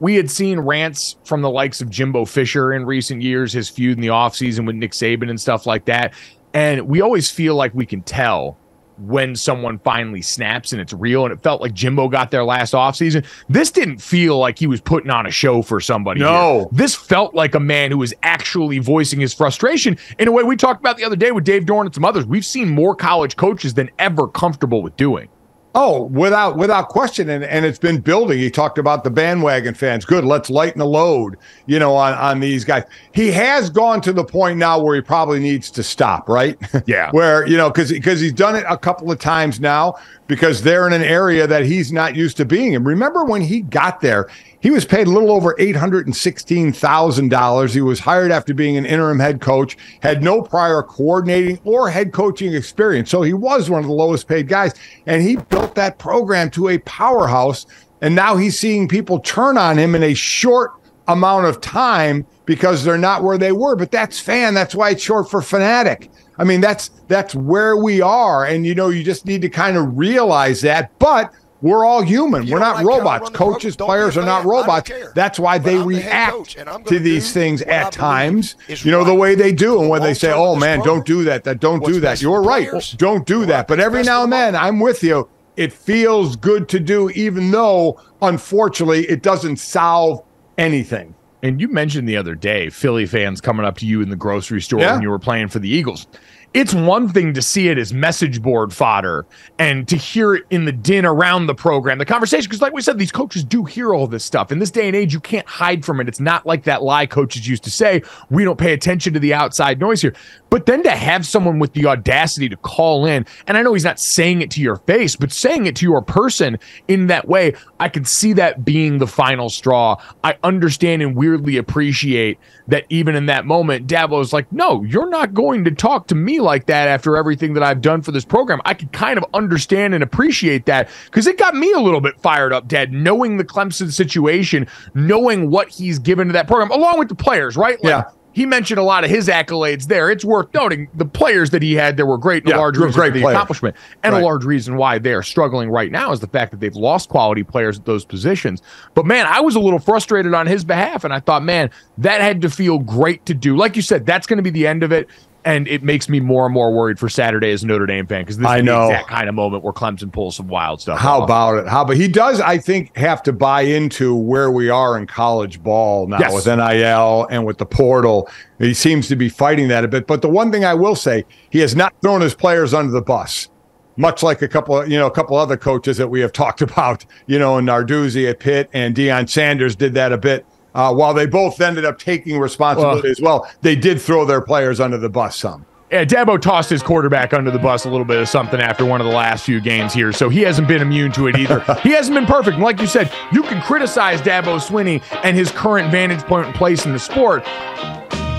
We had seen rants from the likes of Jimbo Fisher in recent years, his feud in the offseason with Nick Saban and stuff like that. And we always feel like we can tell when someone finally snaps and it's real. And it felt like Jimbo got there last offseason. This didn't feel like he was putting on a show for somebody. No. here. This felt like a man who was actually voicing his frustration in a way we talked about the other day with Dave Doeren and some others. We've seen more college coaches than ever comfortable with doing. Oh, without without question, and, and it's been building. He talked about the bandwagon fans. Good, let's lighten the load, you know, on on these guys. He has gone to the point now where he probably needs to stop, right? Yeah. where you know, because because he's done it a couple of times now, because they're in an area that he's not used to being in. Remember when he got there, he was paid a little over eight hundred and sixteen thousand dollars. He was hired after being an interim head coach, had no prior coordinating or head coaching experience, so he was one of the lowest paid guys, and he built that program to a powerhouse. And now he's seeing people turn on him in a short amount of time because they're not where they were. But that's fan. That's why it's short for fanatic. I mean, that's that's where we are, and you know, you just need to kind of realize that. But we're all human. You we're don't like robots. run program, Coaches, don't be a players are not fan. I don't robots. That's why But they I'm the react coach, to these things at times. You know the way they do, and when they say, "Oh man, program. don't do that. That don't What's do that." You're right. players. Don't do that. But every now and then. I'm with you. It feels good to do, even though unfortunately it doesn't solve anything. And you mentioned the other day Philly fans coming up to you in the grocery store Yeah. when you were playing for the Eagles. It's one thing to see it as message board fodder and to hear it in the din around the program, the conversation. Because, like we said, these coaches do hear all this stuff. In this day and age, you can't hide from it. It's not like that lie coaches used to say, we don't pay attention to the outside noise here. But then to have someone with the audacity to call in, and I know he's not saying it to your face, but saying it to your person in that way, I can see that being the final straw. I understand and weirdly appreciate that even in that moment, Dabo's like, no, you're not going to talk to me like that after everything that I've done for this program. I could kind of understand and appreciate that because it got me a little bit fired up, Dad, knowing the Clemson situation, knowing what he's given to that program, along with the players, right? Like, Yeah. He mentioned a lot of his accolades there. It's worth noting the players that he had there were great and Yeah, a large reason great for the players. accomplishment. And Right. a large reason why they're struggling right now is the fact that they've lost quality players at those positions. But man, I was a little frustrated on his behalf, and I thought, man, that had to feel great to do. Like you said, that's going to be the end of it. And it makes me more and more worried for Saturday as a Notre Dame fan because this I is know. the exact kind of moment where Clemson pulls some wild stuff. How off. about it? How? But he does, I think, have to buy into where we are in college ball now Yes. with NIL and with the portal. He seems to be fighting that a bit. But the one thing I will say, he has not thrown his players under the bus. Much like a couple, of, you know, a couple other coaches that we have talked about, you know, Narduzzi at Pitt and Deion Sanders did that a bit. Uh, while they both ended up taking responsibility as well, they did throw their players under the bus some. Yeah, Dabo tossed his quarterback under the bus a little bit of something after one of the last few games here, so he hasn't been immune to it either. he hasn't been perfect. And like you said, you can criticize Dabo Swinney and his current vantage point and place in the sport,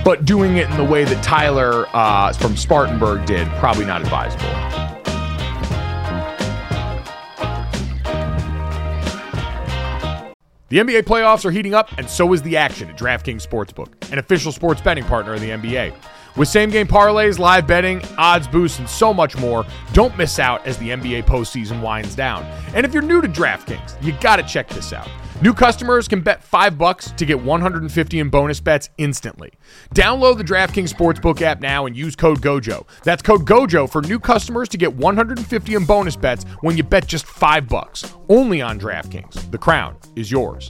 but doing it in the way that Tyler uh, from Spartanburg did, probably not advisable. The NBA playoffs are heating up, and so is the action at DraftKings Sportsbook, an official sports betting partner of the NBA. With same game parlays, live betting, odds boosts, and so much more, don't miss out as the NBA postseason winds down. And if you're new to DraftKings, you gotta check this out. New customers can bet 5 bucks to get 150 in bonus bets instantly. Download the DraftKings Sportsbook app now and use code GOJO. That's code GOJO for new customers to get 150 in bonus bets when you bet just 5 bucks. Only on DraftKings. The crown is yours.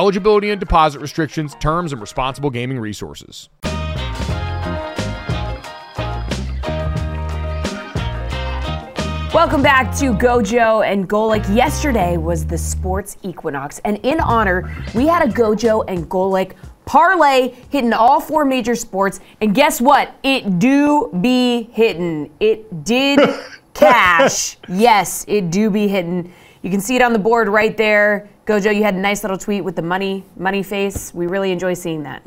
eligibility and deposit restrictions, terms, and responsible gaming resources. Welcome back to Gojo and Golic. Yesterday was the sports equinox, and in honor, we had a Gojo and Golic parlay hitting all four major sports. And guess what? It do be hitting. It did cash. Yes, it do be hitting. You can see it on the board right there. Gojo, you had a nice little tweet with the money money face. We really enjoy seeing that.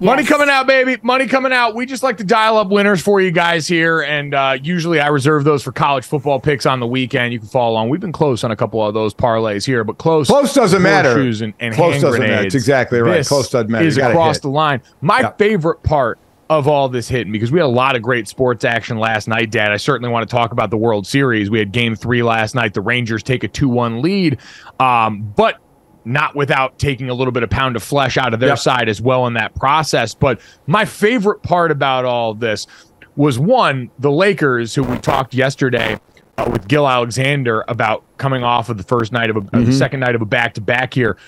Money coming out, baby. Money coming out. We just like to dial up winners for you guys here. And uh, usually I reserve those for college football picks on the weekend. You can follow along. We've been close on a couple of those parlays here, but close. Close doesn't matter. And, and Close doesn't matter. grenades. It's exactly right. This Close doesn't matter. Is across hit. the line. My Yeah. favorite part of all this hitting because we had a lot of great sports action last night, Dad. I certainly want to talk about the World Series. We had game three last night. The Rangers take a 2 1 lead, um, but not without taking a little bit of pound of flesh out of their Yep. side as well in that process. But my favorite part about all this was one, the Lakers, who we talked yesterday uh, with Gil Alexander about coming off of the first night of a, Mm-hmm. of the second night of a back to back here,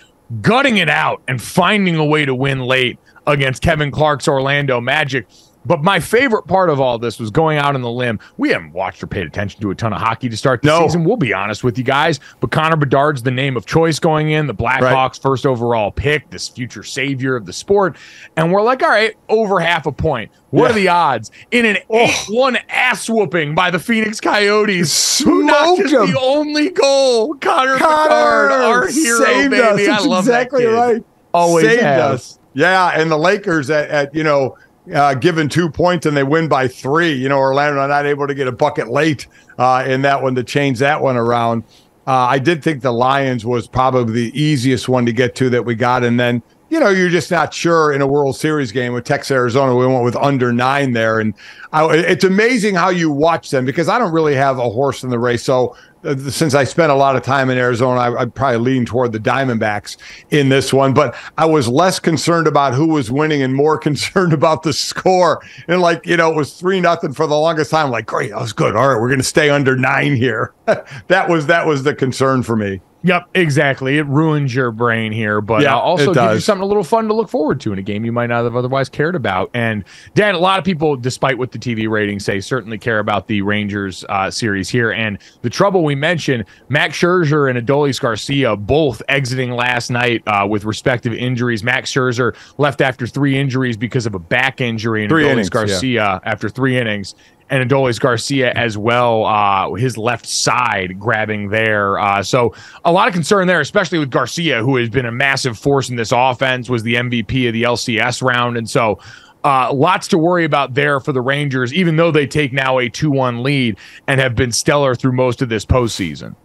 gutting it out and finding a way to win late against Kevin Clark's Orlando Magic. But my favorite part of all this was going out on the limb. We haven't watched or paid attention to a ton of hockey to start the No. season. We'll be honest with you guys. But Connor Bedard's the name of choice going in, the Blackhawks first overall pick, this future savior of the sport. And we're like, all right, over half a point. What Yeah. are the odds? In an 8 1 ass whooping by the Phoenix Coyotes, who not Smoked just them. the only goal, Connor, Bedard, our hero, saved baby. us. I love exactly right. Always saved have. us. Yeah, and the Lakers at, at you know uh, given two points and they win by three. You know, Orlando not able to get a bucket late uh, in that one to change that one around. Uh, I did think the Lions was probably the easiest one to get to that we got, and then you know you're just not sure in a World Series game with Texas Arizona. We went with under nine there, and I, it's amazing how you watch them because I don't really have a horse in the race. So Uh, since I spent a lot of time in Arizona, I, I'd probably lean toward the Diamondbacks in this one. But I was less concerned about who was winning and more concerned about the score. And like you know, it was three nothing for the longest time. Like, great, that was good. All right, we're going to stay under nine here. that was that was the concern for me. Yep, exactly. It ruins your brain here, but Yeah, uh, also gives you something a little fun to look forward to in a game you might not have otherwise cared about. And Dan, a lot of people, despite what the TV ratings say, certainly care about the Rangers uh, series here. And the trouble we mentioned, Max Scherzer and Adolis Garcia both exiting last night uh, with respective injuries. Max Scherzer left after three injuries because of a back injury, and Three Adolis innings, yeah. Garcia after three innings and Adolis Garcia as well, uh, his left side grabbing there. Uh, so a lot of concern there, especially with Garcia, who has been a massive force in this offense, was the MVP of the LCS round, and so. Uh, lots to worry about there for the Rangers, even though they take now a 2 1 lead and have been stellar through most of this postseason.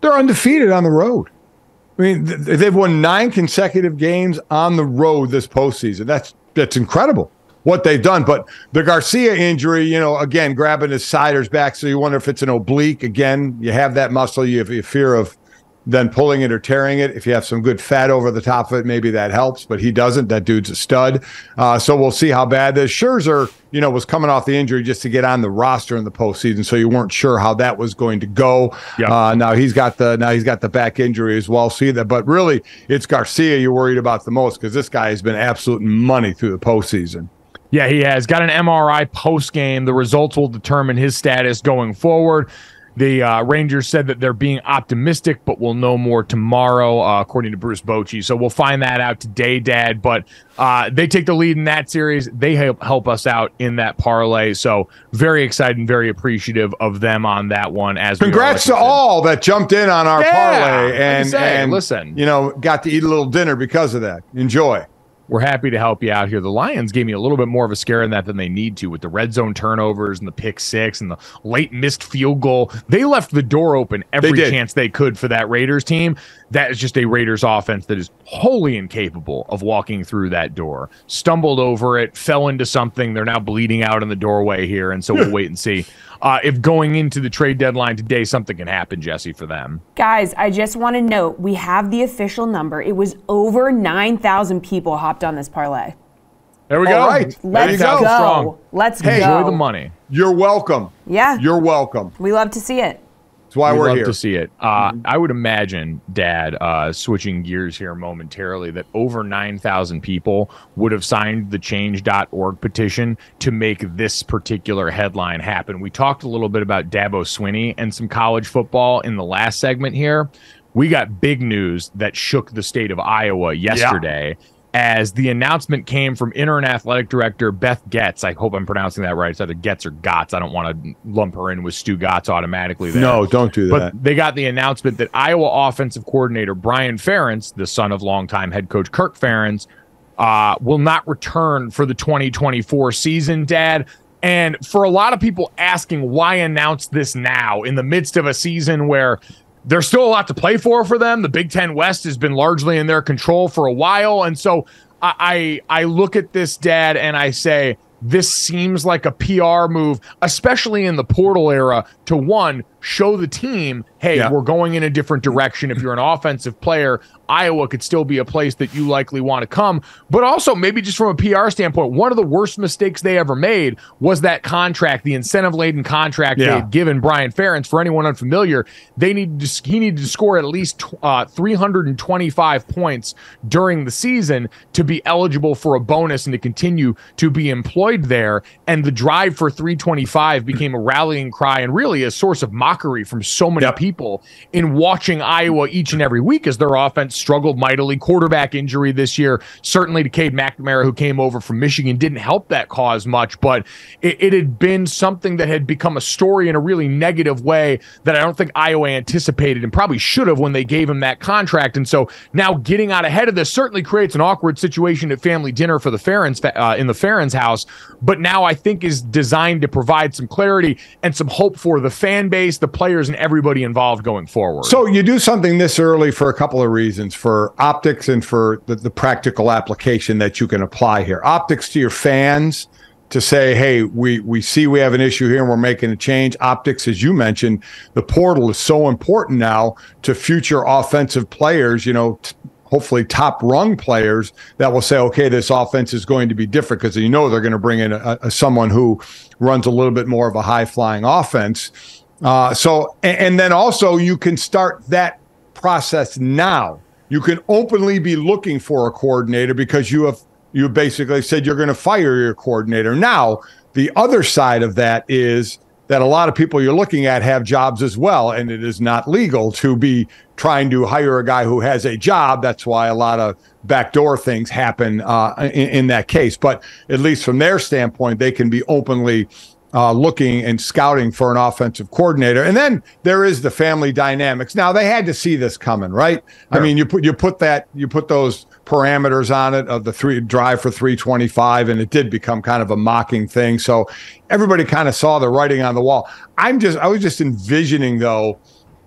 They're undefeated on the road. I mean, th- they've won nine consecutive games on the road this postseason. That's that's incredible what they've done. But the Garcia injury, you know, again grabbing his siders back, so you wonder if it's an oblique. Again, you have that muscle, you have a fear of then pulling it or tearing it. If you have some good fat over the top of it, maybe that helps. But he doesn't. That dude's a stud. Uh, so we'll see how bad this. Scherzer, you know, was coming off the injury just to get on the roster in the postseason, so you weren't sure how that was going to go. Yeah. Uh, now he's got the now he's got the back injury as well. See that, but really, it's Garcia you're worried about the most because this guy has been absolute money through the postseason. Yeah, he has got an MRI post game. The results will determine his status going forward. The uh, Rangers said that they're being optimistic, but we'll know more tomorrow, uh, according to Bruce Bochy. So we'll find that out today, Dad. But uh, they take the lead in that series. They help, help us out in that parlay. So very excited and very appreciative of them on that one. As Congrats to all that jumped in on our Yeah, parlay and say, and listen. you know got to eat a little dinner because of that. Enjoy. We're happy to help you out here. The Lions gave me a little bit more of a scare in that than they need to with the red zone turnovers and the pick six and the late missed field goal. They left the door open every did. chance they could for that Raiders team. That is just a Raiders offense that is wholly incapable of walking through that door. Stumbled over it, fell into something. They're now bleeding out in the doorway here. And so we'll hmm. wait and see. Uh, if going into the trade deadline today, something can happen, Jessie, for them. Guys, I just want to note we have the official number. It was over 9,000 people hopped on this parlay. There we All go. right. Let's you go. go. Strong. Let's Hey, go. enjoy the money. You're welcome. Yeah. You're welcome. we love to see it. That's why we we're love here. to see it. Uh, I would imagine, Dad, uh, switching gears here momentarily, that over 9,000 people would have signed the change.org petition to make this particular headline happen. We talked a little bit about Dabo Swinney and some college football in the last segment here. We got big news that shook the state of Iowa yesterday. As the announcement came from interim athletic director Beth Goetz, I hope I'm pronouncing that right. It's either Getz or Gotts. I don't want to lump her in with Stugotz automatically. There. No, don't do that. But they got the announcement that Iowa offensive coordinator Brian Ferentz, the son of longtime head coach Kirk Ferentz, uh, will not return for the 2024 season, Dad. And for a lot of people asking why announce this now in the midst of a season where there's still a lot to play for for them. The Big Ten West has been largely in their control for a while, and so I I, I look at this, Dad, and I say this seems like a PR move, especially in the portal era, to one show the team, hey, yeah. we're going in a different direction. If you're an offensive player, Iowa could still be a place that you likely want to come. But also, maybe just from a PR standpoint, one of the worst mistakes they ever made was that contract, the incentive laden contract yeah. they had given Brian Ferentz. For anyone unfamiliar, they needed to, he needed to score at least uh, 325 points during the season to be eligible for a bonus and to continue to be employed there. And the drive for 325 became a rallying cry and really a source of mockery from so many yep. people in watching Iowa each and every week as their offense struggled mightily. Quarterback injury this year, certainly to Cade McNamara, who came over from Michigan, didn't help that cause much, but it, it had been something that had become a story in a really negative way that I don't think Iowa anticipated and probably should have when they gave him that contract. And so now getting out ahead of this certainly creates an awkward situation at family dinner for the Ferentz uh, in the Ferentz house, but now I think is designed to provide some clarity and some hope for the fan base, the players, and everybody involved going forward. So you do something this early for a couple of reasons for optics and for the, the practical application that you can apply here. Optics to your fans to say, hey, we, we see we have an issue here and we're making a change. Optics, as you mentioned, the portal is so important now to future offensive players, you know, t- hopefully top rung players that will say, okay, this offense is going to be different because you know they're going to bring in a, a, someone who runs a little bit more of a high flying offense. Uh, so, and, and then also you can start that process now you can openly be looking for a coordinator because you have you basically said you're going to fire your coordinator. Now, the other side of that is that a lot of people you're looking at have jobs as well, and it is not legal to be trying to hire a guy who has a job. That's why a lot of backdoor things happen uh, in, in that case. But at least from their standpoint, they can be openly uh, looking and scouting for an offensive coordinator. And then there is the family dynamics. Now they had to see this coming, right? Sure. I mean, you put you put that you put those parameters on it of the three drive for 325 and it did become kind of a mocking thing so everybody kind of saw the writing on the wall i'm just i was just envisioning though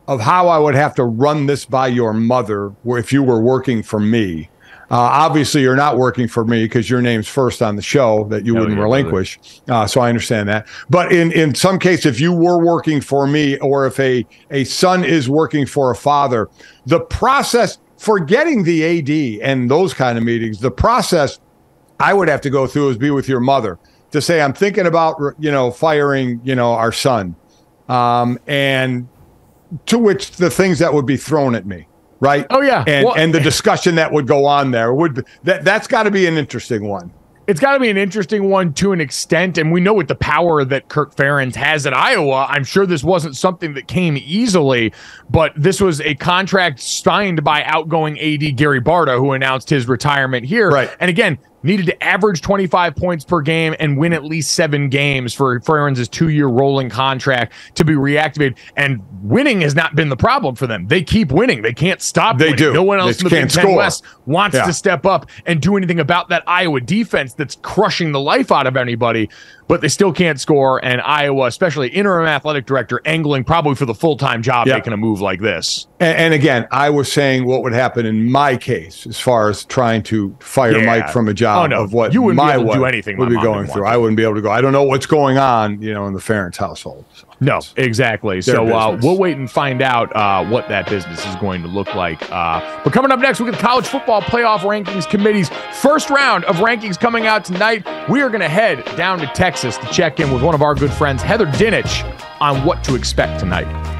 of how i would have to run this by your mother if you were working for me uh, obviously, you're not working for me because your name's first on the show that you Hell wouldn't relinquish. Uh, so I understand that. But in, in some case, if you were working for me or if a, a son is working for a father, the process for getting the AD and those kind of meetings, the process I would have to go through is be with your mother to say, I'm thinking about, you know, firing, you know, our son. Um, and to which the things that would be thrown at me right? Oh yeah, and well, and the discussion that would go on there would that that's got to be an interesting one. It's got to be an interesting one to an extent, and we know with the power that Kirk Ferentz has at Iowa, I'm sure this wasn't something that came easily, but this was a contract signed by outgoing AD Gary Barta, who announced his retirement here. Right, and again, needed to average 25 points per game and win at least seven games for Ferentz' two-year rolling contract to be reactivated. And winning has not been the problem for them. They keep winning. They can't stop. They winning. do. No one else they in the Big Ten score. West wants yeah. to step up and do anything about that Iowa defense that's crushing the life out of anybody but they still can't score. And Iowa, especially interim athletic director, angling probably for the full time job making a move like this. And, and, again, I was saying what would happen in my case as far as trying to fire yeah. Mike from a oh, job oh, no. of what you wouldn't my be able to do anything would be going through. I wouldn't be able to go. I don't know what's going on, you know, in the Ferentz household. So. No, exactly. So uh, we'll wait and find out uh, what that business is going to look like. Uh, but coming up next, we get the college football playoff rankings committee's first round of rankings coming out tonight. We are going to head down to Texas to check in with one of our good friends, Heather Dinich, on what to expect tonight.